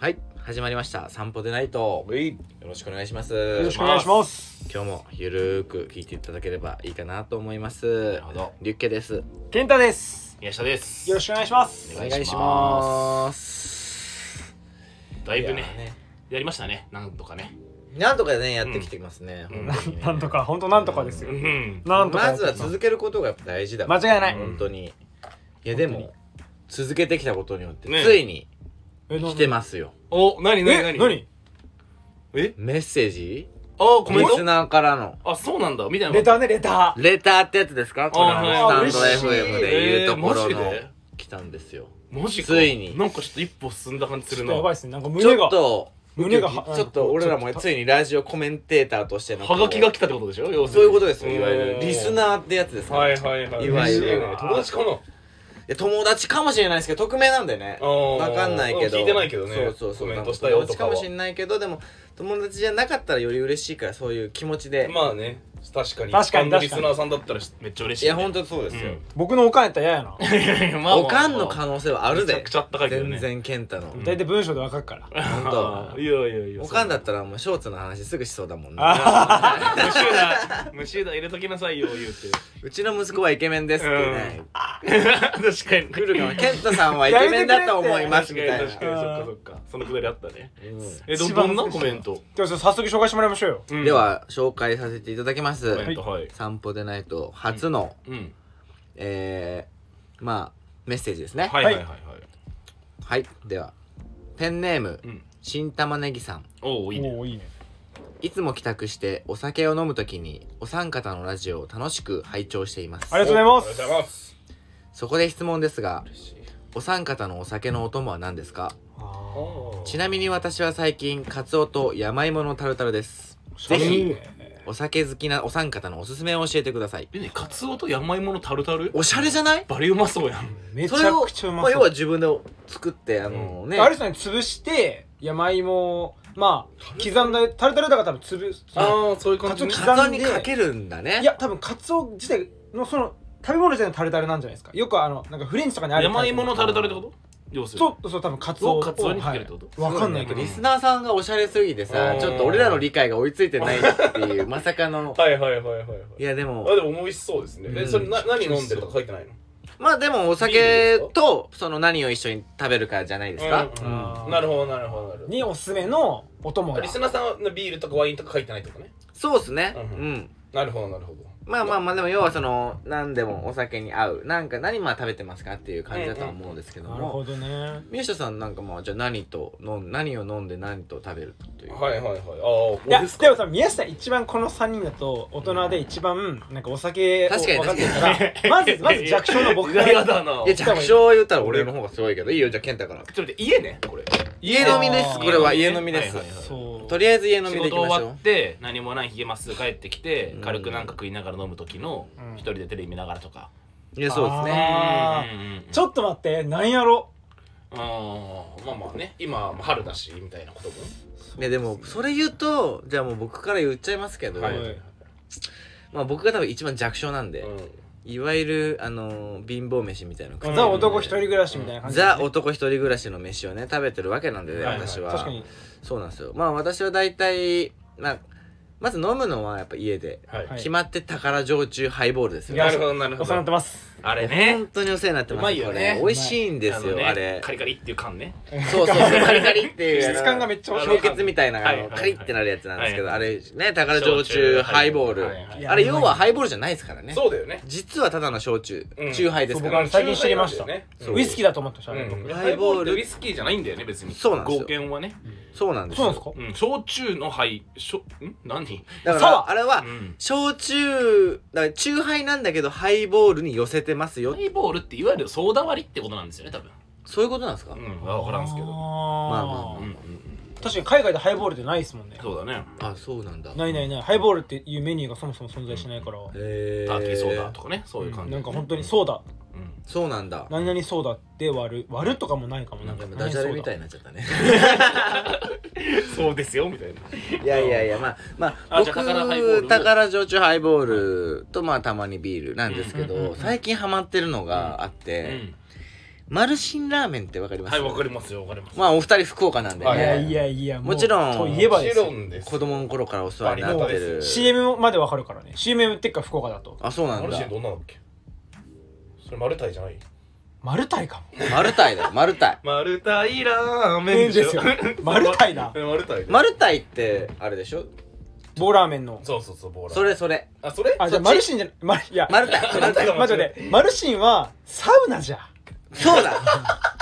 はい始まりました。散歩でないと。よろしくお願いします。よろしくお願いします。今日もゆるーく聞いていただければいいかなと思います。なるほど。リュッケです。健太です。宮下です。よろしくお願いします。お願いします。だいぶねやね。やりましたね。なんとかね。なんとかねやってきてますね、うん。ね。なんとか本当なんとかですよ。うん。なんとか。まずは続けることがやっぱ大事だ間違いない本当に。いやでも続けてきたことによってね。ついにえ来てますよ。お何何え何？何？え？メッセージ？あコメント？リスナーからの。あそうなんだ。みたいな。レターねレター。レターってやつですか？これあはい。スタンド嬉しい。FM でいうところのえーマジで？来たんですよ。マジか。ついに。なんかちょっと一歩進んだ感じするな。ちょっとやばいっすね。なんかち胸がょっと胸がちょっと俺らもついにラジオコメンテーターとしてのはがきが来たってことでしょ？要すそうるにいうことですよいわゆる。リスーナーってやつですはいはいはい。いわゆる。嬉しね。友達かな？いや友達かもしれないですけど匿名なんでね。あー。わかんないけど。聞いてないけどね。そうそうそう。コメントしたよとかは。友達かもしれないけどでも友達じゃなかったらより嬉しいからそういう気持ちで。まあね確かに。確かに一般のリスナーさんだったらめっちゃ嬉しいね。いや本当そうですよ。僕のおかんやったら嫌やな。うんまあまあおかんの可能性はあるで。めちゃくちゃあったかいけどね。全然健太の。大体文章でわかるから。本当。いやいやいやおかんだったらもうショーツの話すぐしそうだもんね。無臭だ。無臭だ。入れときなさいよ言うて。うちの息子はイケメンですってね。確かに。来るかも。健太さんはイケメンだと思いますみたいな。確かにそっかそっか。そのくだりあったね。うん。えどどんなコメント。では早速紹介してもらいましょうよ。うん。では紹介させていただきますコメントはい。散歩でないと初のうん。えーまあメッセージですね。はいはいはいはい。はい。ではペンネームうん。新玉ねぎさん。おおいいね。いいね。いつも帰宅してお酒を飲むときにお三方のラジオを楽しく拝聴しています。ありがとうございます。ありがとうございます。そこで質問ですがお三方のお酒のお供は何ですか？あちなみに私は最近カツオと山芋のタルタルです。ーぜひお酒好きなお三方のおすすめを教えてください。えねカツオと山芋のタルタル？おしゃれじゃない？バリうまそうやん。めちゃそれをくちゃうままあ、要は自分で作ってあのね、あれですね潰して山芋をまあ刻んだタルタルだから多分潰すああそういう感じ。ねカツオカツオにかけるんだね。いや多分カツオ自体のその食べ物自体のタルタルなんじゃないですか。よくあのなんかフレンチとかにある山芋のタルタルってこと？要するにそうそう多分カツオ。をカツオにかけるってこと？はい。わかんないけど。リスナーさんがおしゃれすぎてさうん。ちょっと俺らの理解が追いついてないっていうまさかの。はいはいはいはいはい。いやでも。あでも美味しそうですね。えうん。それな何飲んでるとか書いてないの？まあでもお酒とその何を一緒に食べるかじゃないですか、うんあーなるほどなるほどなるほにおすすめのお供が。どリスナーさんはビールとかワインとか書いてないってことね？そうっすね。ううん。ん、なるほどなるほどまあまあまあでも要はその何でもお酒に合う。なんか何まあ食べてますかっていう感じだとは思うんですけども。なるほどね。宮下さんなんかまあじゃあ何と飲ん何を飲んで何と食べるという。はいはいはい。ああいや俺でもさ宮下一番この3人だと大人で一番なんかお酒を確かに分かってるからまずまず弱小の僕から。やだな。いや弱小言ったら俺の方がすごいけど。いいよじゃあ健太から。ちょっと待って家ねこれ。家飲みです。これは家飲みです。はいはいはい。そうとりあえず家飲み仕でいき事終わましょって何もない冷えます。帰ってきてうん。軽くなんか食いながら飲む時のうん。一人でテレビ見ながらとか。ういやそうですね。あー。うんうんうんちょっと待ってなんやろ。あーまあまあね。今春だしみたいなことも。いやでもそれ言うとじゃあもう僕から言っちゃいますけど、はい。はいまあ僕が多分一番弱小なんで、うん。いわゆるあのー貧乏飯みたいなの食ってザ男一人暮らしみたいな感じザ男一人暮らしの飯をね食べてるわけなんでね、はいはい。私は。確かにそうなんですよ。まあ私は大体まあまず飲むのはやっぱ家で、はい。はい。決まって宝焼酎ハイボールですよなるほどなるほお世話になってどますあれね。本当にお世話になってますうまいよね。これ。美味しいんですよあれ。カリカリっていう感ね。そうそうそう。カリカリっていう質感がめっちゃ氷結みた。いなあはいカリってなるやつなんですけどはいあれね宝焼酎ハイボール。あれ要はハイボールじゃないですからね。そうだよね。実はただの焼酎。うん。酎ハイですから。僕最近知りました。ウイスキーだと思ってましたハイボール。ウイスキーじゃないんだよね別に。そうなんですよ。合憲はね。そうなんですよ。そうなんですか？うん。焼酎のハイしょん？何？だからあれはうん。焼酎だから酎ハイなんだけどハイボールに寄せてますよ。ハイボールっていわゆるソーダ割りってことなんですよね多分。そういうことなんですか、うん分からんすけど。まあまああ。うんうん確かに海外でハイボールってないですもんね。そうだね。あそうなんだ。ないないない。ハイボールっていうメニューがそもそも存在しないから。へターキーソーダとかねそういう感じ。なんか本当にソーダ。うんそうなんだ。何々ソーダで割る割るとかもないかも。なんか今ダジャレみたいになっちゃったね。そうですよみたいな。いやいやいやまあまああじゃあ宝ハイボール。僕宝焼酎ハイボールとまあたまにビールなんですけど、うんうんうん最近ハマってるのがあっうて、んマルシンラーメンってわかります？はいわかりますよわかります。まあお二人福岡なんでね、はいいやいやいやもちろんといえばもちですよ。ろんです子供の頃からお世話になってもるう CM までわかるからね。CM 売ってっか福岡だと。あそうなんだ。マルシンどんなのだっけ？それマルタイじゃない？マルタイかも。マルタイだよマルタイマルタイラーメン麺ですよマルタイだマルタイマルタイってあれでしょ？棒ラーメンの。そうそうそうボーラそれそれ。あそれ？あじゃあマルシンじゃマルいや。マルタイマルタイが待って待ってマルシンはサウナじゃ。そうだ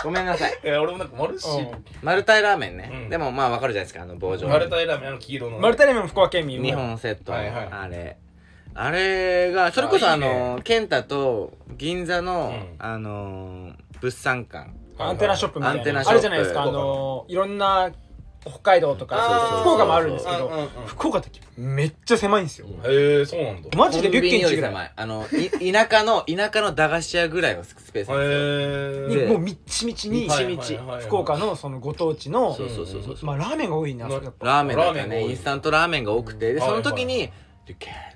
ごめんなさい。いや俺もなんかマルシンマルタイラーメンね、うん。でもまあわかるじゃないですかあの棒状マルタイラーメンあの黄色の。マルタイラーメン福岡県民2本セット、はいはい。あれあれがそれこそあの健太と銀座の、うん。あのー物産館。アンテナショップみたいな。アンテナショップ。あるじゃないですかあのいろんな北海道とか福岡もあるんですけど福岡ってめっちゃ狭いんですよ。へえそうなんだ。マジでリュッケンよりチぐらい狭い。あのい田舎の田舎の駄菓子屋ぐらいのスペースなんですよ。へえもうみっちみちに福岡のそのご当地のそうそうそうそうまあラーメンが多いなそれやっぱラーメンだったね。インスタントラーメンが多くて。ではいその時にはい「リュッケー」っつってうん「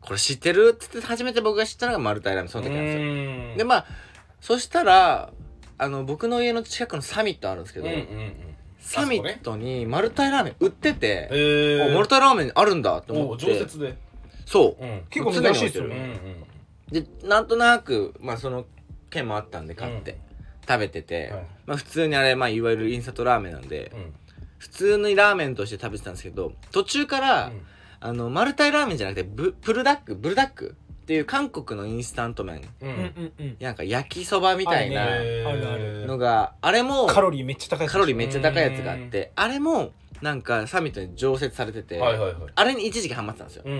これ知ってる?」っつって初めて僕が知ったのがマルタイラーメンその時なんですよ。うん。でまあそしたらあの僕の家の近くのサミットあるんですけど、うんうんうん。サミットにマルタイラーメン売ってて、へえおマルタイラーメンあるんだとお思って。常設で。そう。うん。結構珍しいっすようんうねんでなんとなくまあその券もあったんで買って、食べてて、はい。まあ普通にあれまあいわゆるインスタントラーメンなんで、うん。普通にラーメンとして食べてたんですけど途中から、うんあのマルタイラーメンじゃなくてブプルダック？ブルダック？っていう韓国のインスタント麺。ううんうんんうん。なんか焼きそばみたいなのがあれもカロリーめっちゃ高いカロリーめっちゃ高いやつがあってあれもなんかサミットに常設されてて、はいはいはい。あれに一時期ハマってたんですよ。う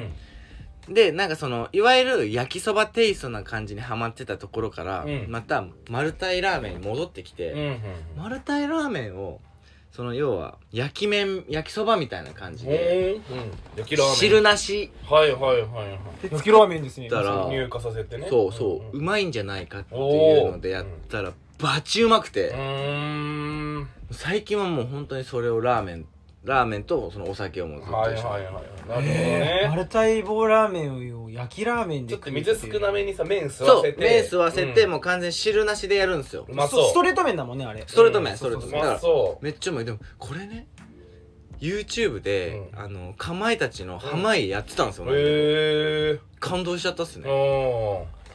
ん。でなんかそのいわゆる焼きそばテイストな感じにハマってたところから、うん。またマルタイラーメンに戻ってきて、うんうん。マルタイラーメンをその要は焼き麺焼きそばみたいな感じでうんうん。焼きラーメン。汁なし。はいはいはいはい。焼きラーメンですね。だから入荷させてね。そうそう、ううんまいんじゃないかっていうのでやったらバチうまくて、うーん。最近はもう本当にそれをラーメンラーメンとそのお酒をもうずっと一緒に。はいはいはいなるほどえーマねルタイ棒ラーメンを焼きラーメンでちょっと水少なめにさ麺吸そうわせて。麺吸わせて、うんもう完全に汁なしでやるんですよ。うまそう。ストレート麺だもんねあれ。ストレート麺うんストレートう麺だからめっちゃうまい。でもこれね YouTube で、うん。あのかまいたちの濱家やってたんですよ、うへえ感動しちゃったっすね、うん。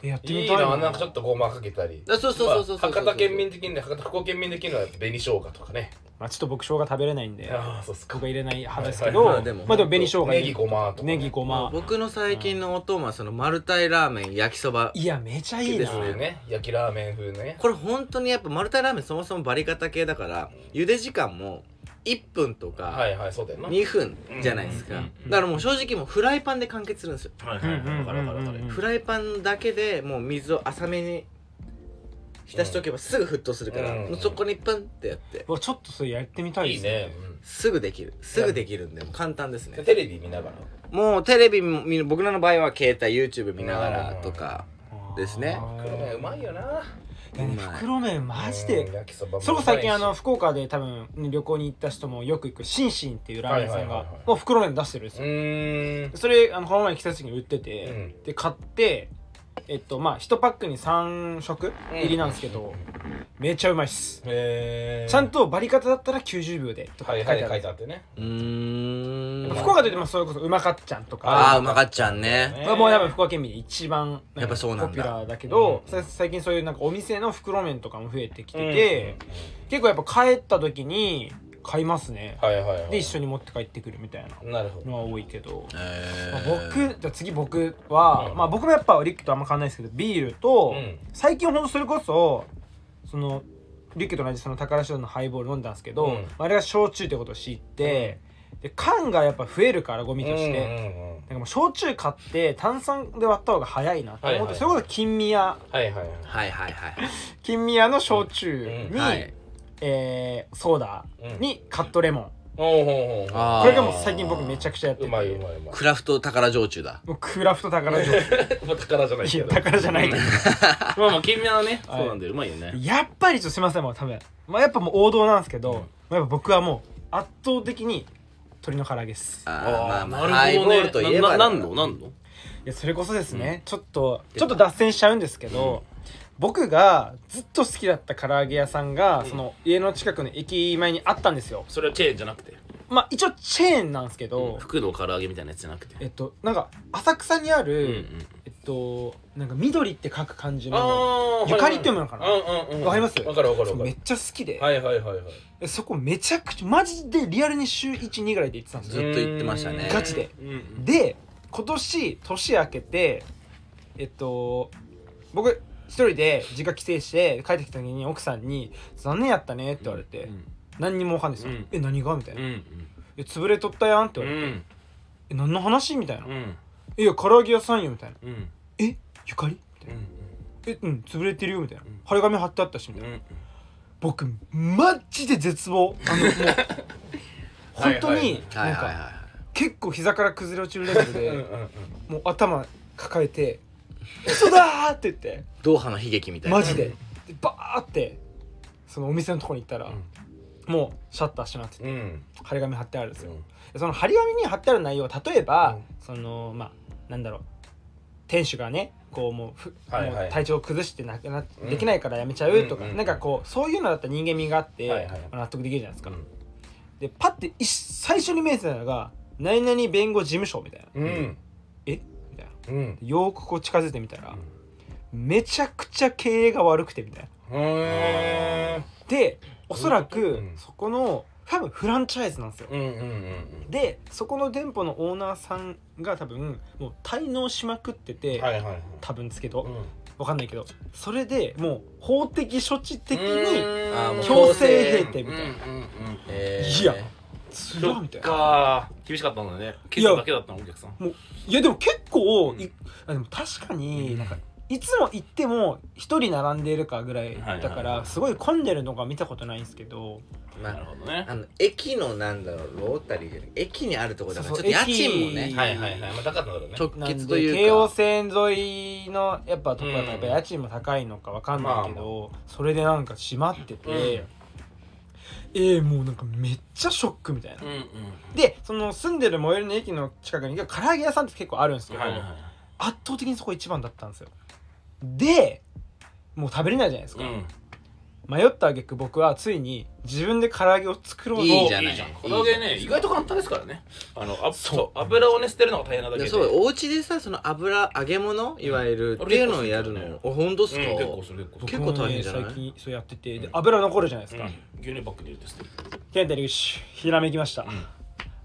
えやっていいみたいななんかちょっとごまかけたり。あそうそうそうそうそうまあ博多県民的に博多福岡県民的には紅生姜とかねまあちょっと僕生姜食べれないんでああそうっすか。僕は入れない派ですけはいどはい。まあでもまあでも紅生姜ネギごまとかね。ネギごま。僕の最近のお供はそのマルタイラーメン焼きそば。いやめちゃいいな。ですそういうね。焼きラーメン風ね。これ本当にやっぱマルタイラーメンそもそもバリカタ系だから茹で時間も1分とかはいはいそうだよな。2分じゃないですか。だからもう正直もうフライパンで完結するんですよ。はいはいはい。わかるわかるわかる。うんフライパンだけでもう水を浅めに浸しとけばすぐ沸騰するから、うん。もうそこにプンってやって。うわちょっとそれやってみたいですいいね。すぐできる。すぐできるんでもう簡単ですね。うんテレビ見ながら。もうテレビも見る僕らの場合は携帯 YouTube 見ながらとかですね。黒麺うまいよな。いやねうまい。袋麺マジうんで焼きそばもそれこそ最近あの福岡で多分ね旅行に行った人もよく行くシンシンっていうラーメン屋さんがはいはいはいはいもう袋麺出してるんですうよーん。それあのこの前来た時に売ってて、うん。で買ってえっとまあ1パックに3食？入りなんですけど、めっちゃうまいっす、へえちゃんとバリカタだったら90秒でとかはいはい書いて書いてあってね。うーん。福岡で言ってもそれこそうまかっちゃんとか。ああうまかっちゃんね。これもうやっぱ福岡県民で一番やっぱそうなんだ。ポピュラーだけど、うん。さ最近そういうなんかお店の袋麺とかも増えてきてて、結構やっぱ帰った時に買いますね、はいはいはい。で一緒に持って帰ってくるみたいななるほど。のは多いけど、僕じゃあ次僕は、うん。まあ僕もやっぱリックとあんま変わんないですけどビールと、うん。最近ほんとそれこそそのリックと同じその宝城のハイボール飲んだんですけど、うん。あれが焼酎ってことを知って、で缶がやっぱ増えるからゴミとして、うんうんうんかもう焼酎買って炭酸で割った方が早いなと思って、はいはいそれこそ金宮。はいはいはい。金宮の焼酎に、はいえーソーダにカットレモン、これがもう最近僕めちゃくちゃやっててうまいうまいうまい。クラフト宝焼酎だ。もうクラフト宝焼酎まあ宝じゃないいやけど宝じゃない。け どまあまあ金宮はねはい。そうなんでうまいよね。やっぱりちょっとすいませんもう多分。まあやっぱもう王道なんですけど、うん。まあやっぱ僕はもう圧倒的に鶏の唐揚げです。あーまあまあなるほどね。ハイボールといえばな何の？何の？いやそれこそですね、ちょっとちょっと脱線しちゃうんですけど、僕がずっと好きだった唐揚げ屋さんが、うん。その家の近くの駅前にあったんですよ。それはチェーンじゃなくて？まあ一応チェーンなんですけど、服の唐揚げみたいなやつじゃなくて？えっとなんか浅草にある、うんうんえっとなんか緑って書く漢字のあーゆかりって読むのかな？うんうんうん。わかります？わかるわかるわかる。めっちゃ好きで、はいはいはいはい。でそこめちゃくちゃマジでリアルに週12ぐらいで行ってたんですよ。ずっと言ってましたね。ガチで。うんうん。で今年年明けてえっと僕一人で実家帰省して帰ってきた時に奥さんに「残念やったね」って言われて、うん。何にもわかんないですよ「うんえ何が?」みたいな。うん「え潰れとったやん」ってう言われてん「え何の話?」みたいな「うんえいや唐揚げ屋さんよ」みたいな。うん「えゆかり?」みたいな。うん「えうん潰れてるよ」みたいな。うん「張り紙貼ってあったし」みたいな。うん。僕マジで絶望。あのもう 本当になんか結構膝から崩れ落ちるレベルでうん。もう頭抱えて「嘘だ!」って言って。ドーハの悲劇みたいな。マジで。でバーってそのお店のとこに行ったらもうシャッター閉まっててうん。張り紙貼ってあるんですよ。うん。でその張り紙に貼ってある内容は例えば、うん。そのまあなんだろう。店主がねこうもうふ、はいはい。もう体調を崩してなくなうん。できないからやめちゃうとか、うんうんなんかこうそういうのだったら人間味があって、はいはい納得できるじゃないですか、うん。でパッて一最初に見えてたのが「何々弁護事務所」みたいな。うん「え？みたいなうん。よーくこう近づいてみたら、めちゃくちゃ経営が悪くてみたいな。へでおそらく、うん。そこの多分フランチャイズなんですよ、ーうんうんうん。でそこの店舗のオーナーさんが多分もう滞納しまくってて、うんはいはいはい。多分ですけど、うん。わかんないけど。それでもう法的処置的に強制閉店みたいな、いやつらみたいな。か厳しかったんだね。ケースだけだったのお客さん。もういやでも結構、うん。いあでも確かにうん。なんかいつも行っても一人並んでるかぐらいだからすごい混んでるのが見たことないんですけど。まあなるほどね。あの駅のなんだろうロータリーじゃなくて駅にあるところだからちそうそうょっと家賃もね。駅はいはいはい。まあ高かったんだろうね。直結というか。京王線沿いのやっぱとこだとやっぱうん家賃も高いのかわかんないけど、それでなんか閉まってて、うんえー、もうなんかめっちゃショックみたいな、うんうんでその住んでる最寄りの駅の近くに唐揚げ屋さんって結構あるんですけど、はいはい。圧倒的にそこ一番だったんですよ。でもう食べれないじゃないですか、うん。迷った挙句僕はついに自分で唐揚げを作ろうといいじゃない。いいじゃん。唐揚げね意外と簡単ですからね。あのあそう。油をね捨てるのが大変なだけで。でそうお家でさその油揚げ物いわゆるうんっていうのをやるの。あれお本当っすか？うん結構する結構する。結構大変じゃない？最近そうやってて。油残るじゃないですか、うん。牛乳パックに入れて捨てる。ケンタリグシひらめきました、う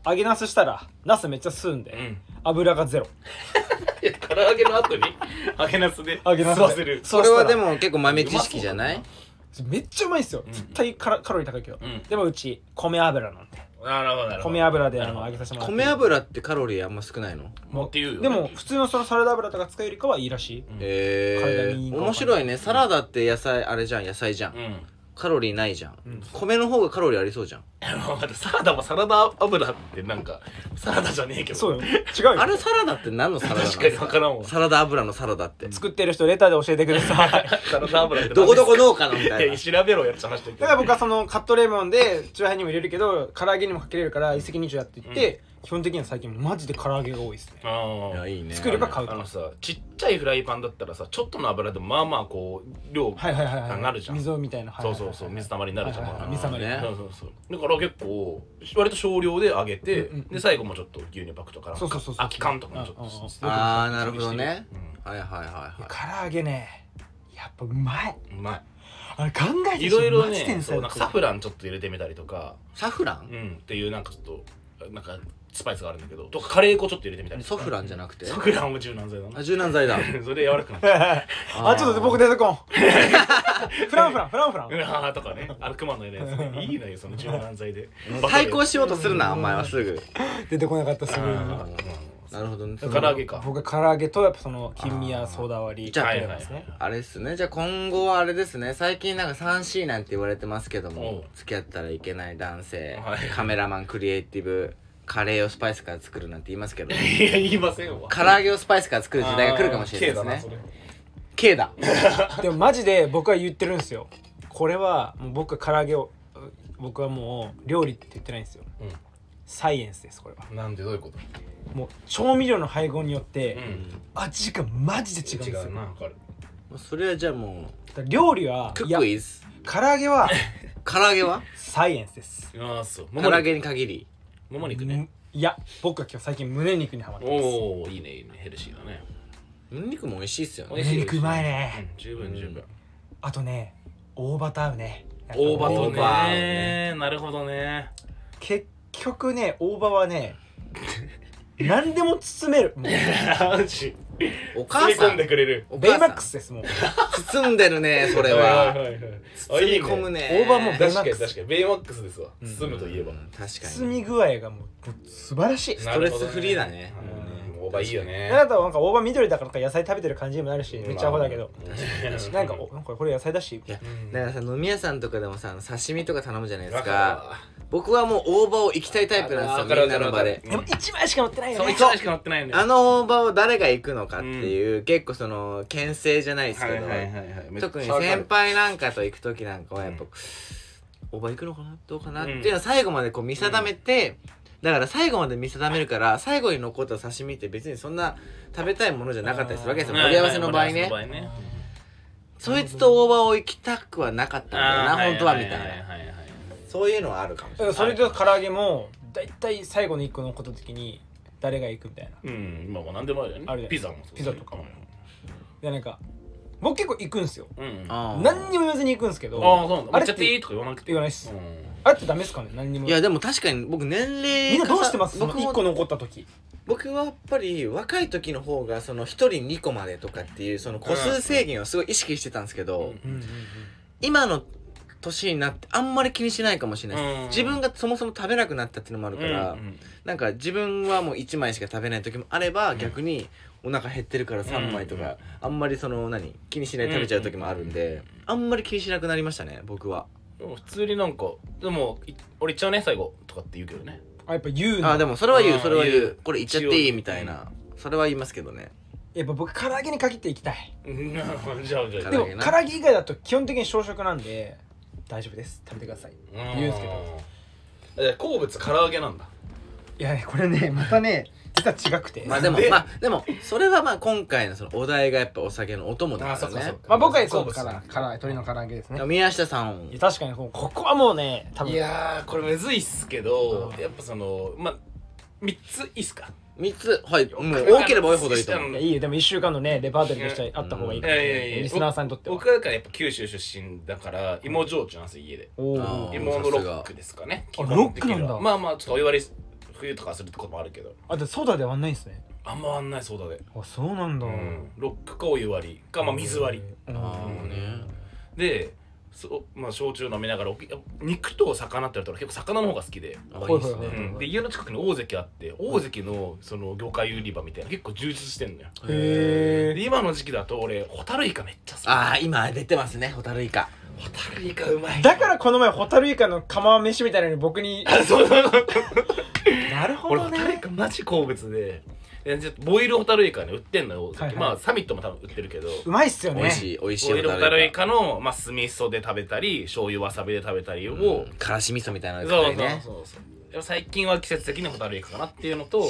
揚げナスしたらナスめっちゃ吸うんで、油がゼロ。唐揚げの後に揚げナスで揚げナス吸わせる。それはでもも結構豆知識じゃない？めっちゃうまいんですよ、うん。絶対カラカロリー高いけど、うん。でもうち米油なんで。なるほどなるほど。米油であの揚げさせてもらって。米油ってカロリーあんま少ないの？ほどっていうよね。でも普通のそのサラダ油とか使うよりかはいいらしい、うん。へえ体にいいのか。面白いね。サラダって野菜あれじゃん。野菜じゃん。うんカロリーないじゃん。うん。米の方がカロリーありそうじゃん。あの待ってサラダもサラダ油ってなんかサラダじゃねえけど。そうよ。違うよ。あれサラダって何のサラダな確かにの分からんわ。サラダ油のサラダって。作ってる人レターで教えてください。サラダ油ってどこどこの農家のみたいな。調べろやつ話してるだから僕はそのカットレモンでチューハイにも入れるけど唐揚げにもかけれるから一石二鳥やっていって、基本的には最近マジで唐揚げが多いですね。ああいやいいね。作るか買うか。あのさちっちゃいフライパンだったらさちょっとの油でもまあまあこう量はいはいはいはい。あなるじゃん。溝みたいな、はいはいはいそうそうそう水たまりになるじゃん。はいはいはい。水たまりね。そうそうそう。だから結構割と少量で揚げて、うんうんで最後もちょっと牛乳パックとかそうそうそうそう。空き缶とかもちょっとああなるほどねうはいはいはいはい唐揚げねやっぱうまいんうまあれ考えていいろいろねそうなんかサフランちょっと入れてみたりとかサフランうんっていうなんかちょっとなんかスパイスがあるんだけどとかカレー粉ちょっと入れてみたりソフランじゃなくて？サフランも柔軟剤だあな柔軟剤だ。それで柔らかくなっちゃあちょっと僕出てこん。フランフランフランフラン。ううわーとかね。あの熊の絵のやつ。ねいいのよその柔軟剤で。対抗しようとするなお前はすぐ。出てこなかったすぐあなるほどね。唐揚げか。僕は唐揚げとやっぱその金味やソーダ割りじゃあかけてますね。あれっすね。じゃあ今後はあれですね。最近なんか 3C なんて言われてますけどおもう。付き合ったらいけない男性。はい。カメラマンクリエイティブカレーをスパイスから作るなんて言いますけど。いや言いませんわ。唐揚げをスパイスから作る時代が来るかもしれないですね。K だ でもマジで僕は言ってるんですよ。これはもう僕は唐揚げを僕はもう料理って言ってないんですよ。うん。サイエンスですこれは。なんでどういうこと？もう調味料の配合によってうん。味がマジで違うんですよ。違うなわかる。それはじゃあも料理はうクックイズ。唐揚げは 唐揚げは？サイエンスです。ああそう。唐揚げに限りもも肉ね。いや僕は今日最近胸肉にハマってます。おおいいねいいね。ヘルシーだね。胸肉も美味しいっすよね。胸肉うまいね。うん十分十分。あとね大葉と合うね。大葉とね。なるほどね。結局ね大葉はね何でも包める。もう お母さ包み込んでんくれる。お母さん。ベイマックスですもう包んでるねそれは。はいはいはい包み込むね。大葉もベイ確マックスかに確かに。ベイマックスですわ。うん包むといえば。うん確か包にみ具合がもうもう素晴らしい。ストレスフリーだね。うん大葉いいよね。あなたはなんか大葉緑だからか野菜食べてる感じにもなるしめっちゃアホだけど。うんなんかおなんかこれ野菜だし。いやうん。だからさ飲み屋さんとかでもさ刺身とか頼むじゃないですわかか僕はもう大葉を行きたいタイプなんですよわかるみんなの場で。でも1枚しか乗ってないるそうよね一枚しか乗ってないんだよ。あの大葉を誰が行くのかっていう、結構その牽制じゃないですけど、はいはいはいはい。めっちゃ特に先輩なんかと行く時なんかはやっぱ、うん。大葉行くのかなどうかなってうんいうのを最後までこう見定めて、だから最後まで見定めるから最後に残った刺身って別にそんな食べたいものじゃなかったりするわけですよ。盛り合わせの場合ね。盛り合わせの場合ね。そいつと大葉を行きたくはなかった。ん。だよな本当はみたいな。そういうのはあるかもしれない。だからそれで唐揚げも大体最後の1個残った時に誰が行くみたいな。うん。まあまあ何でもあるよね。あるよピザもそうピザとかも。でなんか僕結構行くんすよ。うん。何にも言わずに行くんすけどああそうなんだ。あれってめっちゃっていいとか言わなくて。言わないっす。うんあれってダメっすかね？何にも。いやでも確かに僕年齢みんなどうしてます？僕も1個残った時。僕はやっぱり若い時の方がその1人2個までとかっていうその個数制限をすごい意識してたんですけど、うんうんうん今の年になってあんまり気にしないかもしれないです、うん自分がそもそも食べなくなったっていうのもあるから、なんか自分はもう1枚しか食べない時もあれば、逆にお腹減ってるから3枚とか、あんまりその何気にしないで食べちゃう時もあるんで、あんまり気にしなくなりましたね僕は普通になんかでもい俺言っちゃうね最後とかって言うけどね。あやっぱ言うの。あでもそれは言うそれは言言う。うこれ言っちゃっていいみたいな。それは言いますけどね。やっぱ僕唐揚げに限って行きたい。うん。じゃあじゃあでも唐揚げ以外だと基本的に小食なんで大丈夫です。食べてください。言うんですけど。好物唐揚げなんだ。いやねこれねまたね実は違くて。まあでもでまあでもそれはまあ今回のそのお題がやっぱお酒のお供だからね。あそっかそっか。まあ僕はそうから唐揚げ鶏の唐揚げですね。宮下さん。いや確かにこうここはもうね多分。いやーこれむずいっすけどうん。やっぱそのまあ3ついいっすか？3つはいもう多ければ多いほどいいと思う。いやいいよ。でも1週間のねレパートリーとしてあった方がいいかいらやいやいやリスナーさんにとっては。僕はだからやっぱ九州出身だから芋焼酎なんですよ家で。おあおー。芋のロックですかねあ基本的にはロックなんだ。まあまあちょっとお湯割り冬とかするってこともあるけど。あでソーダで割んないんですね。あんま割んないそうだで。あそうなんだ。うん。ロックかお湯割りかまあ水割り。うん。ああねでそまあ焼酎飲みながらおき肉と魚って言われたら結構魚の方が好きで。あいいっすねで家の近くに大関あって大関のその魚介売り場みたいな結構充実してんのよ。へえで今の時期だと俺ホタルイカめっちゃ好き。ああ今出てますねホタルイカ。ホタルイカうまいだからこの前ホタルイカの釜飯みたいなのに僕に あそうそうそうなるほ俺どね。ホタルイカマジ好物で。ボイルホタルイカね売ってんのよ。はいはい。まあサミットも多分売ってるけど。うまいっすよね。美味しい美味しいボイルホタルイカカの、まあ、酢味噌で食べたり醤油わさびで食べたりを、うん。からし味噌みたいなのそうそうそうそう。でも最近は季節的にホタルイカかなっていうのと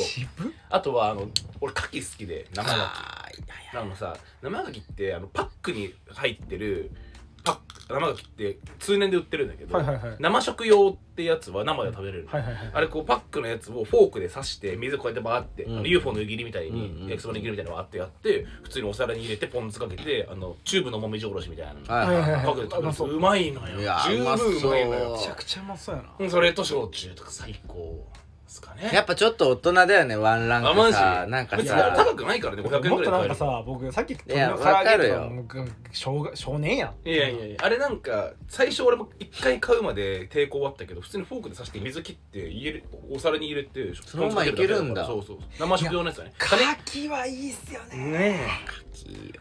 あとはあの俺牡蠣好きで生牡蠣。あーいやい。あのさ生牡蠣ってあのパックに入ってるパック生牡蠣って通年で売ってるんだけど、はいはいはい。生食用ってやつは生で食べれるの、はいはいはいあれこうパックのやつをフォークで刺して水こうやってバーって、うん UFO の湯切りみたいうんうんに焼きそばの湯切りみたいなのバーってやって普通にお皿に入れてポン酢かけてあのチューブのもみじおろしみたいなの。はいはいはいかけて食べるとうまいのよ。いや十分うまいのよ。めちゃくちゃうまそうやな。うんそれと焼酎とか最高。ですかね。やっぱちょっと大人だよねワンランあマジ？クさなんか別にさ高くないからね500円もっとぐらいで買える。なんかさ僕さっきいやわかるよ。僕少少年やん。いやいやいやあれなんか最初俺も一回買うまで抵抗あったけど普通にフォークで刺して水切って入れお皿に入れてそのままいけるんだ。そうそう生食用のやつだね。牡蠣はいいっすよね。ね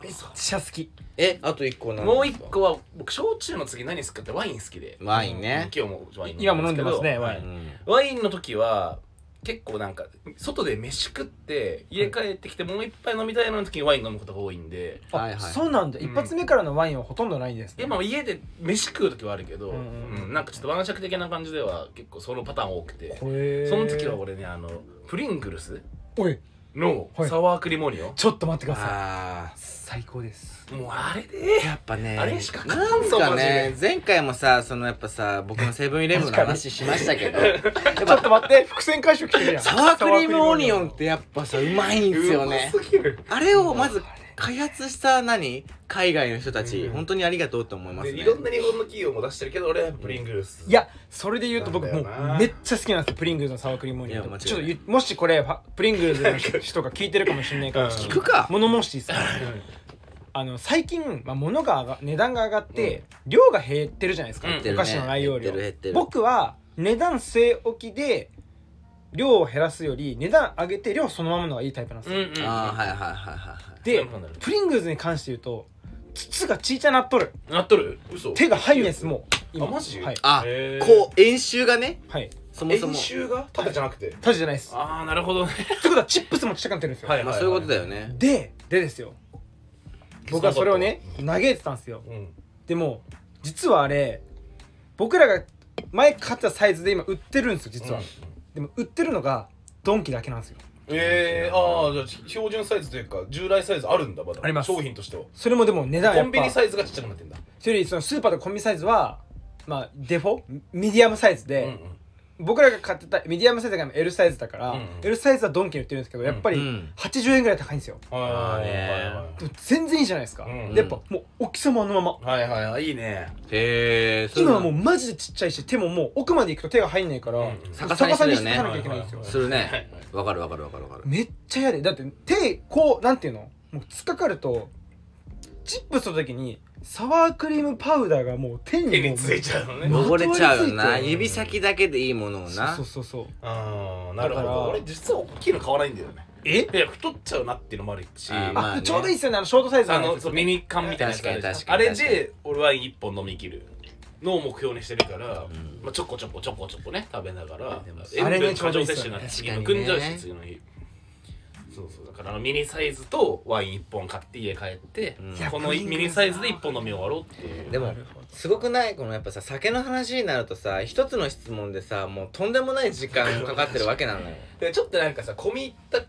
めっちゃ好き。えあと一個えなんもう一個は僕焼酎の次何好きかってワイン好きで。ワインね。今日もワイン今も飲んでますねはワイン。うん。ワインの時は結構なんか外で飯食って家帰ってきてもう一杯飲みたいの時にワイン飲むことが多いんで。あはいはい。そうなんだ。うん。一発目からのワインはほとんどないんですね。今家で飯食う時はあるけど、うんうんうん。なんかちょっと晩酌的な感じでは結構そのパターン多くて。へー。その時は俺ねあのプリングルスおいのはい。サワークリモニオちょっと待ってください。あ最高です。もうあれで？ーやっぱねあれしか買なんかねで。前回もさそのやっぱさ僕のセブンイレブンの話しましたけど。や っちょっぱと待って伏線回収来てるやん。サワークリームオニオンってやっぱさうまいんですよね。うますぎる。あれをまず開発した何？海外の人たち、うん。本当にありがとうと思いますね。でいろんな日本の企業も出してるけど俺はプリングルス。いやそれで言うと僕もうめっちゃ好きなんですよ。プリングルズのサワークリームオニオンいや間違いないちょっと言もしこれプリングルズの人が聞いてるかもしれないからうん。聞くか。物申していいですか？あの最近、まあ、物が値段が上がって、量が減ってるじゃないですか、うん。お菓子の内容量。僕は値段据え置きで量を減らすより値段上げて量そのままのがいいタイプなんですよ、うんうんああはいはいはいはいはいでプリングルズに関して言うと筒がちいちゃなっとる。なっとる？嘘。手が入んですもう。あマジ？はい、あこう演習がね？はい、そもそも。演習が？縦じゃなくて？タジじゃないです。ってああなるほどね。ことはチップスもちっちゃくなってるんですよ、はい。まあそういうことだよね。ででですよ。僕はそれをね嘆いてたんですよ。うん。でも実はあれ僕らが前買ったサイズで今売ってるんですよ実は、うんでも売ってるのがドンキだけなんですよ。えー、ああじゃあ標準サイズというか従来サイズあるんだまだ。あります。商品としては。それもでも値段やコンビニサイズがちっちゃくなってんだ。それよりそのスーパーとかコンビニサイズはまあデフォ？ミディアムサイズで、うんうん僕らが買ってたミディアムサイズが L サイズだから、うんうん。L サイズはドンキに売ってるんですけどやっぱりうん。80円ぐらい高いんですよ、はいはいでも全然いいじゃないですか、うんでやっぱもう大きさもあのまま。はいはいはいはいいいね。へえ今はもうマジでちっちゃいし手ももう奥まで行くと手が入んないから、うんうん。逆さにするよね。逆さにしてかなきゃいけないんですよ、するはいはいねわかるわかるわかるわかる。めっちゃ嫌で。だって手こうなんていうの？もう突っかかるとチップスの時にサワークリームパウダーがもう手にも手についちゃうのね。も汚れちゃうよ。な指先だけでいいものをな。そうそうそう。ああなるほだからど。俺実は大きいの買わないんだよね。え？いや太っちゃうなっていうのもあるし。あーまあね。ちょうどいいっすよね。あのショートサイズあのそうミニ缶みたいなやつ確かにあるじゃん。確かにあれで俺ワイン1本飲み切るのを目標にしてるから、ん。まあ、ちょこちょこちょこちょこね食べながら。でもあれね塩分過剰摂取になって次のちょうどいいっすよね。組んじゃうし次の日そうそうだからあのミニサイズとワイン1本買って家帰って、うん。このミニサイズで1本飲み終わろうっていう。でもすごくない？このやっぱさ酒の話になるとさ一つの質問でさもうとんでもない時間かかってるわけなのよ。でちょっとなんかさ込み入った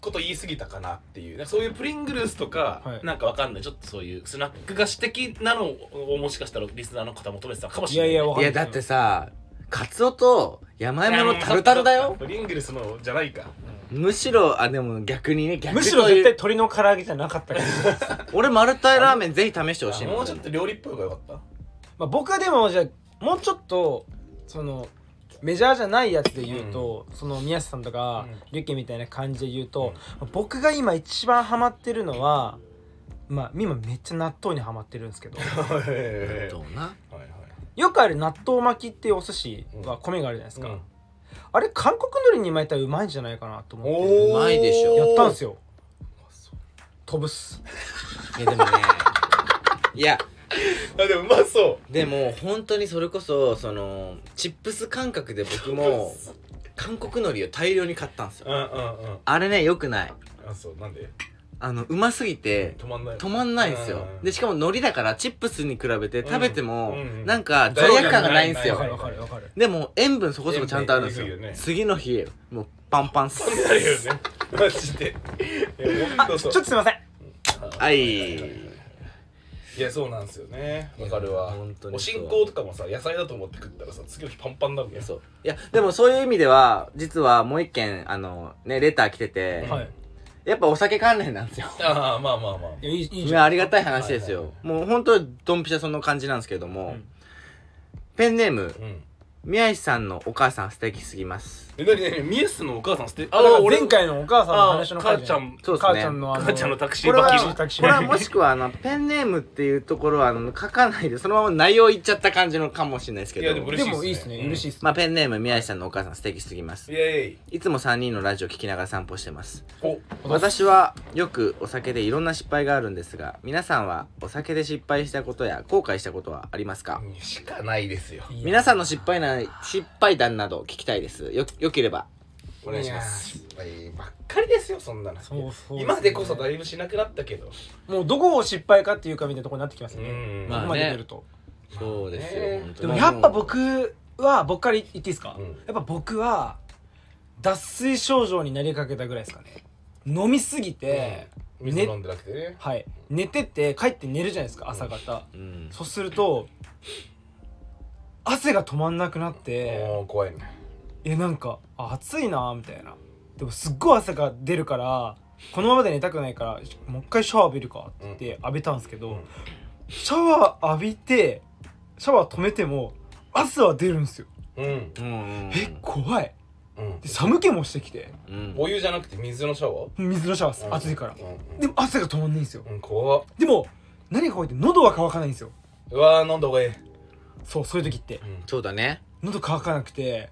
こと言い過ぎたかなっていう。なんかそういうプリングルースとか、はい。なんかわかんない。ちょっとそういうスナック菓子的なのをもしかしたらリスナーの方求めてたかもしれない。いやいやわかんない。いやだってさカツオと山芋のタルタルだよ。プリングルスのじゃないかむしろあでも逆にね逆むしろ絶対鶏の唐揚げじゃなかったから。俺マルタイラーメンぜひ試してほしいもうちょっと料理っぽい方がよかった。まあ僕はでもじゃあもうちょっとそのメジャーじゃないやつで言うと、その宮下さんとか、うん。リュッケみたいな感じで言うと、僕が今一番ハマってるのはまあ今めっちゃ納豆にハマってるんですけど。はいどうな。はい。よくある納豆巻きっていうお寿司は米があるじゃないですか、うんあれ韓国海苔に巻いたらうまいんじゃないかなと思って。うまいでしょ。やったんすよ。飛ぶっす。いやでもねいや。あでもうまそう。でも本当にそれこそそのチップス感覚で僕も韓国海苔を大量に買ったんですよ。うんうんうん。あれねよくない。あそうなんで？あのうますぎて止まんない止まんないんですよ。うんでしかも海苔だからチップスに比べて食べてもなんか罪悪感がないんですよ。でも塩分そこそこちゃんとあるんですよ。次の日もうパンパンっす。るよね。マジで。あちょっとすいません。はい。いやそうなんですよね。わかるわ。おそう。進行とかもさ野菜だと思って食ったらさ次の日パンパンになるんだよそう。いやでもそういう意味では実はもう一件あのねレター来てて、はいやっぱお酒関連なんですよ。ああまあまあまあ。いやいいいいいじゃん。やありがたい話ですよ、もう本当ドンピシャその感じなんですけれども、うん。ペンネームうん宮石さんのお母さん素敵すぎますえなになにミエスのお母さん捨てあだから前回のお母さんの話のあ母ちゃん。そうですね。母ちゃんのあの母ちゃんのタクシこれはーバキバキタクシーこれはもしくはあのペンネームっていうところはあの書かないでそのまま内容言っちゃった感じのかもしれないですけど。いやでも嬉しいっすね。でもいいっすねうん嬉しいっすね。まあペンネーム宮石さんのお母さん素敵すぎます。イエーイ。いつも3人のラジオ聞きながら散歩してます。お。私はよくお酒でいろんな失敗があるんですが皆さんはお酒で失敗したことや後悔したことはありますか？しかないですよ。皆さんの失敗な失敗談など聞きたいです。よよければお願いします。失敗ばっかりですよそんなの。そうそう今でこそだいぶしなくなったけど。もうどこを失敗かっていうかみたいなところになってきますね。うん。まあね。ここまで出ると。そうですよ、ね。本当でにもやっぱ僕は僕から言っていいですか、うん。やっぱ僕は脱水症状になりかけたぐらいですかね。飲みすぎて、ね水飲んでなくてね。はい。寝てて帰って寝るじゃないですか朝方、うん。そうすると汗が止まんなくなってもう怖いねえなんかあ暑いなみたいな。でもすっごい汗が出るからこのままで寝たくないからもう一回シャワー浴びるかって言って浴びたんですけど、うん。シャワー浴びてシャワー止めても汗は出るんですよ、うん。うん。うんえ怖い。うん。で寒気もしてきて。うん。お湯じゃなくて水のシャワー？水のシャワーです、暑いから。うんでも汗が止まんないんですよ。うん怖っ。でも何が怖いって喉は乾かないんですよ。うわー飲んだ方がいい。そうそういう時って。そうだね。喉乾かなくて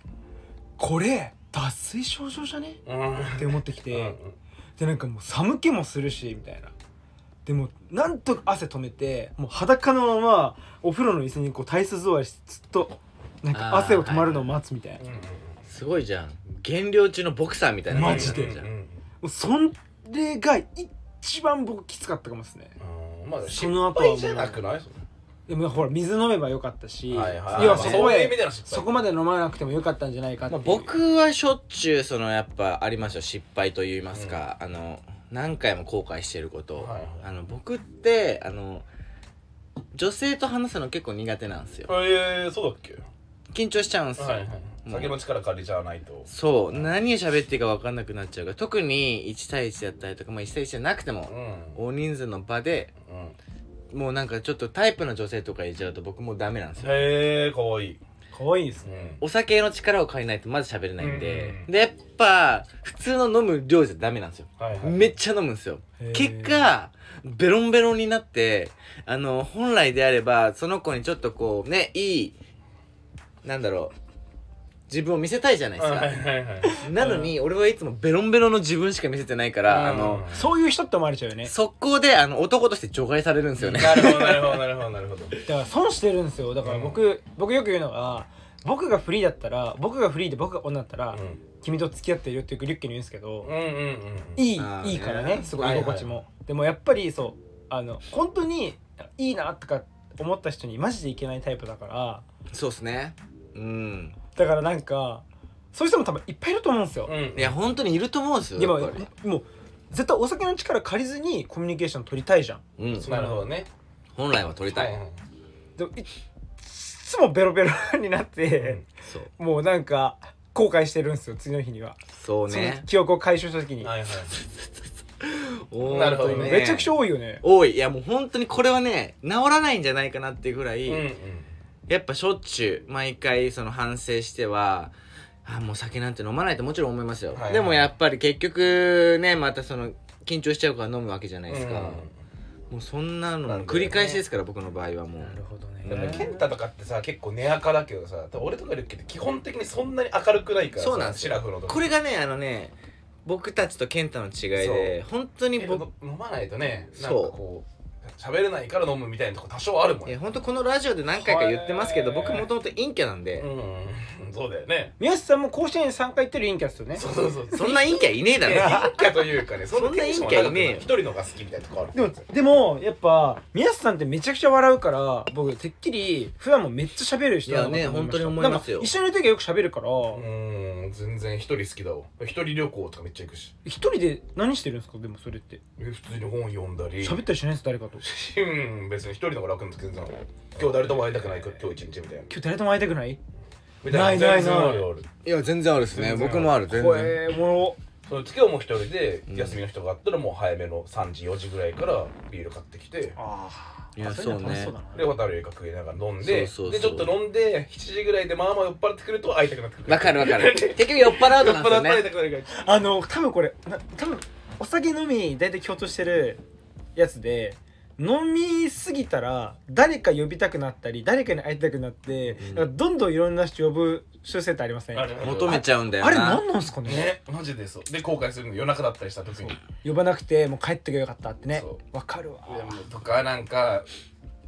これ脱水症状じゃね？うん。って思ってきて、うんでなんかもう寒気もするしみたいな。でもなんとか汗止めてもう裸のままお風呂の椅子にこう体質座りしてずっとなんか汗を止まるのを待つみたいな、うんうん。すごいじゃん。減量中のボクサーみたいな感じになってるじゃんうんうん。もうそれが一番僕きつかったかもですね。うん。まあその後はじゃなくない？でもほら水飲めばよかったし、はいはい。要はそこまそういう意でそこまで飲まなくてもよかったんじゃないかってまあ、僕はしょっちゅうそのやっぱありますよ失敗といいますか、あの何回も後悔してること、はいはい。あの僕ってあの女性と話すの結構苦手なんですよ。えー、そうだっけ？緊張しちゃうんですよ、はいはい。酒の力借りちゃわないと。そう。何を喋っていいか分かんなくなっちゃう。から特に1対1だったりとか、まあ、1対1じゃなくてもうん。大人数の場でうんもうなんかちょっとタイプの女性とかいちゃうと僕もうダメなんですよ。へえかわい。い可愛いですね、お酒の力を借りないとまず喋れないんで、うん。でやっぱ普通の飲む量じゃダメなんですよ。はいはい。めっちゃ飲むんですよ。結果ベロンベロンになってあの本来であればその子にちょっとこうねいいなんだろう自分を見せたいじゃないですか、はいはいはい。なのに俺はいつもベロンベロンの自分しか見せてないから、あのそういう人って思われちゃうよね。速攻であの男として除外されるんですよね、なるほどなるほどなるほどなるほど。だから損してるんですよ。だから僕、僕よく言うのが僕がフリーだったら僕がフリーで僕が女だったら、君と付き合ってるよってリュッケに言うんですけど、うんうんうんうん。いいあーねいいからねすごい居心地も、はでもやっぱりそうあの本当にいいなとか思った人にマジでいけないタイプだから。そうっすね。うんだからなんかそういう人も多分いっぱいいると思うんですよ、うん。いや本当にいると思うんですよでもやっぱり。もう絶対お酒の力借りずにコミュニケーション取りたいじゃん。うん。なるほどね。本来は取りたい、はいはいでもいっつもベロベロになって、そう。もうなんか後悔してるんですよ次の日には、そうね。記憶を回収した時に、はいはい。なるほどね。めちゃくちゃ多いよね。多い。いやもう本当にこれはね治らないんじゃないかなっていうぐらい、うんうんやっぱしょっちゅう毎回その反省してはあもう酒なんて飲まないともちろん思いますよ、はいはい。でもやっぱり結局ねまたその緊張しちゃうから飲むわけじゃないですか、うん。もうそんなの繰り返しですから、僕の場合はもう。なるほどね。でもケンタとかってさ結構根垢だけどさ俺とかいるけど基本的にそんなに明るくないからさそうなんですよ。シラフの時。これがねあのね僕たちと健太の違いで本当に僕僕飲まないとねなんかこう喋れないから飲むみたいなとこ多少あるもんいや本当このラジオで何回か言ってますけどはい。僕もともと陰キャなんで、うんそうだよね。宮下さんも甲子園3回行ってる陰キャっすよね。そうそうそう。そんな陰キャいねえだろ。陰キャというかね。そんな陰キャいねえよ。一人のが好きみたいなとこあるでもでもやっぱ宮下さんってめちゃくちゃ笑うから僕てっきり普段もめっちゃ喋る人なのかといやね思いました本当に思いますよ。一緒にいる時はよく喋るから。うん全然一人好きだわ。一人旅行とかめっちゃ行くし。一人で何してるんですか？でもそれって。え普通に本読んだり。喋ったりしないです誰かと。うん別に一人の方が楽なんですけど全然。今日誰とも会いたくない今日一日みたいな。今日誰とも会いたくない？みな。いないない。全然あるあるいや全然あるですね。僕もある全こ然。れもろその今日も一人でうん休みの人があったらもう早めの3時4時ぐらいからビール買ってきてあいやあそういうの楽しそうそうだなで渡る映画食いながら飲んでそうそうそう。でちょっと飲んで7時ぐらいでまあまあ酔っ払ってくると会いたくなってくる。わかるわかる。結 局酔っ払うと酔っなんですよね。払って会いたくなるからあの多分これな多分お酒飲み大体共通してるやつで飲みすぎたら誰か呼びたくなったり誰かに会いたくなって、うん。どんどんいろんな人呼ぶ習性ってありません？ある求めちゃうんだよな。あれ何なんすかね？ねマジでそう。で後悔するの夜中だったりした時に。呼ばなくてもう帰ってけばよかったってね。そわかるわ。いやもうとかなんか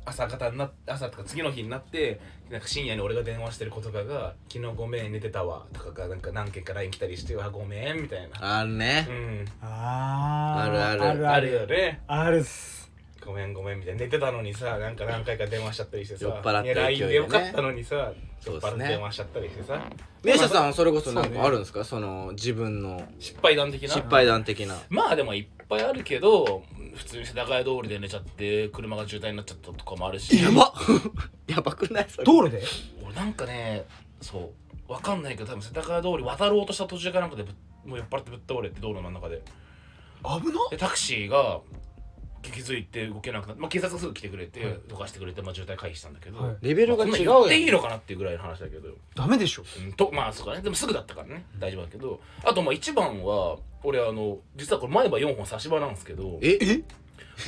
朝方にな朝とか次の日になってなんか深夜に俺が電話してる子とかが「昨日ごめん寝てたわ」とかがなんか何件か LINE 来たりして「わごめん」みたいな。あるね。うん。あー。あるある。あるああるるよね。あるっすごめんごめんみたいな寝てたのにさなんか何回か電話しちゃったりしてさ酔っ払ったいや LINE 勢いでねでよかったのにさそうですね。酔っ払って電話しちゃったりしてさ。宮下さんはそれこそなんかあるんですか？その自分の失敗談的な？失敗談的な。まあでもいっぱいあるけど普通に世田谷通りで寝ちゃって車が渋滞になっちゃったとかもあるし。やば。やばくない？それ。道路で？俺なんかねそう。わかんないけど多分世田谷通り渡ろうとした途中かなんかでぶっもう酔っ払ってぶっ倒れて道路の真ん中で。危なでタクシーが気づいて動けなくなって、まあ、警察がすぐ来てくれて、はい。どかしてくれて、まあ、渋滞回避したんだけど、はい。レベルがまあ違うやん。こんなん言っていいのかなっていうぐらいの話だけど、ダメでしょ。うん、とまあそうかね。でもすぐだったからね。大丈夫だけど。あとまあ一番は俺あの実はこれ前歯4本差し歯なんですけどえ？え？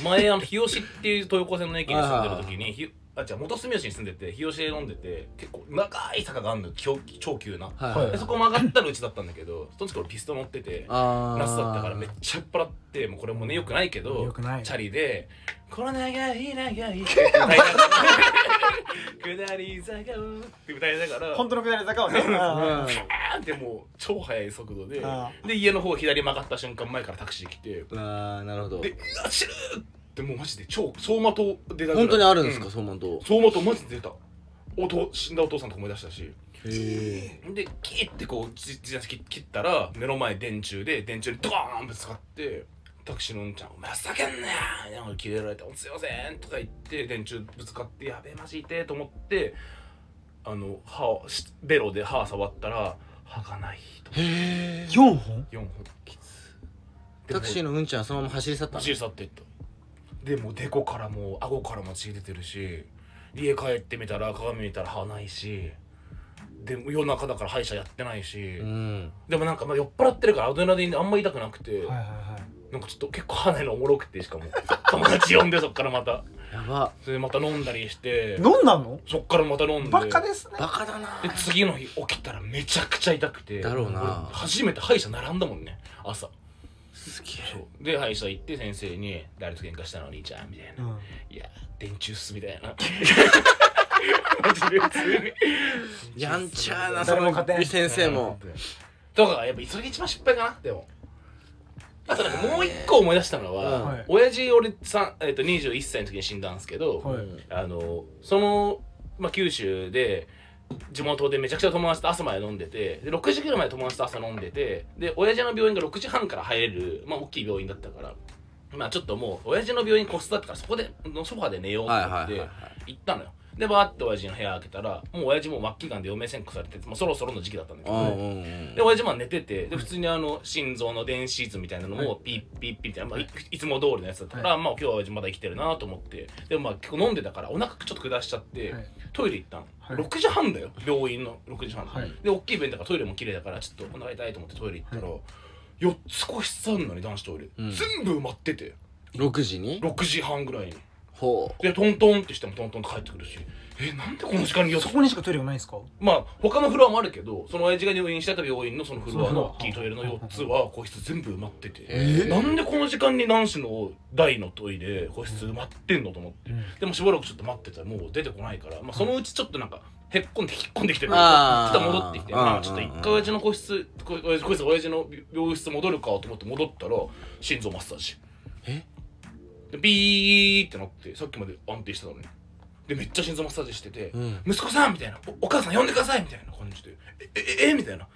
前あの日吉っていう東横線の駅に住んでる時にひあ違う元住吉に住んでて日吉で飲んでて結構長い坂があるの超超急な、はいそこ曲がったらうちだったんだけどその時俺ピストル乗っててあー。夏だったからめっちゃ酔っ払ってもうこれもねよくないけどよくない。チャリで「この長い長い」って 歌いながら「下り坂を」って歌いながら本当の下り坂をね。うん。パーンってもう超速い速度であで家の方左曲がった瞬間前からタクシー来てあーなるほど。で「うわ死ぬ!」ってもうマジで超走馬灯出たぐらい。本当にあるんですかう走馬灯。走馬灯マジで出た。おと死んだお父さんとか思い出したし。へえでキーってこう自自転車切切ったら目の前電柱で電柱にドーンぶつかってタクシーのうんちゃん「お前ふざけんなよ!」みたいなこと切れられて「すいません」とか言って電柱ぶつかって「やべえマジ痛え」と思ってあの歯をしベロで歯触ったら歯がないとへえ4本？4本。きつ。タクシーののうんちゃんはそのまま走り去ったの？走り去っていったでもうデコからもう顎からも血出てるし家帰ってみたら鏡見たら歯ないしでも夜中だから歯医者やってないし、うん。でもなんかまあ酔っ払ってるからアドレナリンあんま痛くなくて、はいはいはい。なんかちょっと結構歯ないのおもろくてしかも。友達呼んでそっからまた。やば。それでまた飲んだりして飲んだの？そっからまた飲んで。バカですね。バカだな。で次の日起きたらめちゃくちゃ痛くてだろうな。俺初めて歯医者並んだもんね。朝すげそう。で歯医者行って先生に「誰と喧嘩したのお兄ちゃん」みたいな。うん「いや電柱っす」みたいな。マジで普通にえやんちゃなそも勝て先生も。とかやっぱそれが一番失敗かなでも。あとなんかもう一個思い出したのは、うん。はい。親父俺さ、えっと21歳の時に死んだんですけど、はい。あのその、まあ、九州で地元でめちゃくちゃ友達と朝まで飲んでてで6時ぐらいまで友達と朝飲んでてで親父の病院が6時半から入れる、まあ、大きい病院だったからまあちょっともう親父の病院個室だったからそこでのソファで寝ようとはい思って行ったのよ。でバーって親父の部屋開けたらもう親父もう末期がんで余命宣告されててもうそろそろの時期だったんだけど、うんうんうんで親父まあ寝ててで普通にあの心臓の電子図みたいなのはい。もピッピッピッみたいな、まあ、いいつも通りのやつだったから、まあ今日は親父まだ生きてるなと思って。でもまあ結構飲んでたからお腹ちょっと下しちゃって、はいトイレ行ったの、はい。6時半だよ。病院の6時半、はい。で大きい便だからトイレも綺麗だからちょっとお腹痛いと思ってトイレ行ったら、4つ個室あんのに男子トイレ、うん。全部埋まってて。6時に？6時半ぐらいに。ほでトントンってしてもトントンと帰ってくるしえなんでこの時間に4つそこにしかトイレがないんですか？まあ他のフロアもあるけどその親父が入院してた病院のそのフロアそのの大きいトイレの4つは個室全部埋まってて、えー？なんでこの時間に男子の大のトイレ個室埋まってんのと思って、でもしばらくちょっと待ってたらもう出てこないから、まあ、そのうちちょっとなんかへっこんで引っ込んできてるちょっと戻ってきてうんまあちょっと一回親父の個室こ親父親父の病室戻るかと思って戻ったら心臓マッサージ。え？でビーってなってさっきまで安定してたのにでめっちゃ心臓マッサージしてて、うん。息子さんみたいな。おお母さん呼んでくださいみたいな感じで。ええええみたいな。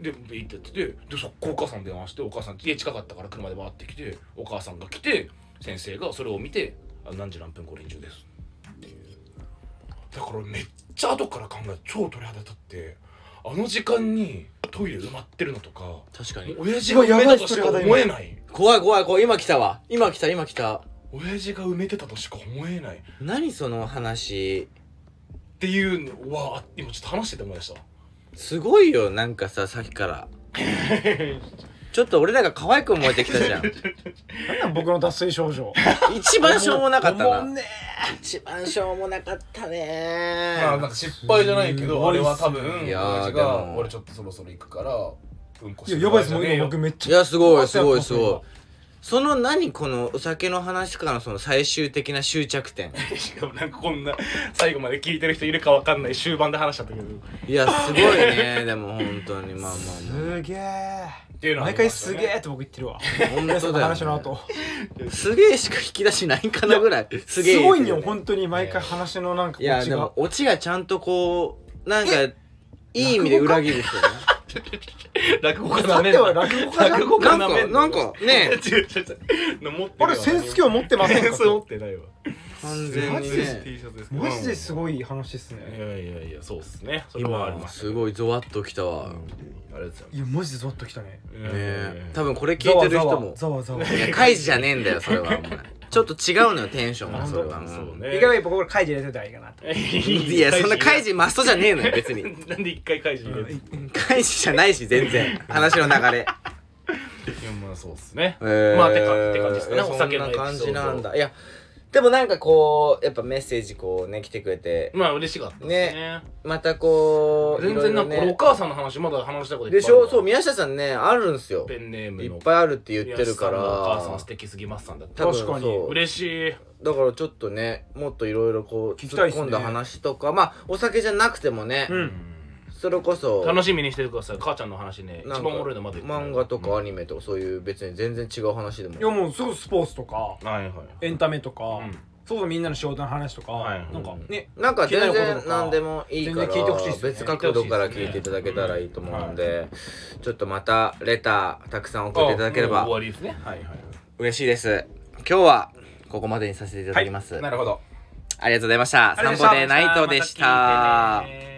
でビーってやって。てでそこお母さん電話してお母さん家近かったから車で回ってきてお母さんが来て先生がそれを見て「あ何時何分これ以上です」っていうだからめっちゃ後から考えて超鳥肌立ってあの時間にトイレ埋まってるのとか確かに。親父が埋めたとしか思えない。怖い怖い怖い。今来たわ。今来た今来た親父が埋めてたとしか思えない。っ何その話。ていうのはあ今ちょっと話してて思い出したすごいよなんかささっきから。ちょっと俺らが可愛く思えてきたじゃん。なんなん僕の脱水症状。一番しょうもなかったな。おもんね。一番しょうもなかったね。まあなんか失敗じゃないけどあれは多分いやー親父でも。が俺ちょっとそろそろ行くからうんこいややばいですもう今僕めっちゃいやすごいすごいすごその何このお酒の話からのその最終的な終着点。しかもなんかこんな最後まで聞いてる人いるかわかんない終盤で話しちゃったけど。いやすごいね。でも本当にまあまあますげえ。っていうのはあ毎回すげえって僕言ってるわ。あ本当だよ、話の後すげえしか引き出しないかなぐらい。すげえすごいんよ。本当に毎回話のなんかいやでもオチがちゃんとこうなんかいい意味で裏切るっすよ。ね 落語家さては落語家じゃん。落語家なめんのななんかね違う違う違う持ってるわ。あれセンス今日持ってませんか？センス持ってないわ。完全にマジでねマジですごい話っすいねやいやいやそうっすね。それはあり今ます。すごいゾワッときたわ、ありがとうございます。いやマジでゾッときたね。ね多分これ聞いてる人も。カイジじゃねえんだよそれはお前ちょっと違うのよテンションがそれは。うん。そうね。いかが僕これ入れてたらいいかなと。いやそんなカイジマストじゃねえのよ別に。なんで一回開示入れていカイジじゃないし全然。話の流れ。やまあそうっすね。えー。まあてかって感じですかねそお酒のんな感じなんだ。いやでもなんかこうやっぱメッセージこうね来てくれて。まあ嬉しかったですね。またこう全然なんかね。俺お母さんの話まだ話したこといっぱでいあるわしょ？そう宮下さんねあるんすよ。ペンネームの。いっぱいあるって言ってるから。お母さん素敵すぎますさんだっ確かに。嬉しい。だからちょっとねもっといろいろこう突っ込んだ話とか。まあお酒じゃなくてもね、うんそれこそ楽しみにしててください。母ちゃんの話ね一なんか番おもろいのまだ言ってない。漫画とかアニメとかそういう別に全然違う話でも。いやもうすぐスポーツとかはいはいエンタメとかうん。そうそうみんなの仕事の話とかはいなんかねなんか全然何でもいいから全然聞いてほしいっすね。別角度から聞いていただけたらいいと思うんで、ちょっとまたレターたくさん送っていただければあもう終わりですね。はいはい嬉しいです。今日はここまでにさせていただきます、なるほど。ありがとうございました。ありがとうございました。散歩でナイトでした。また聞いてね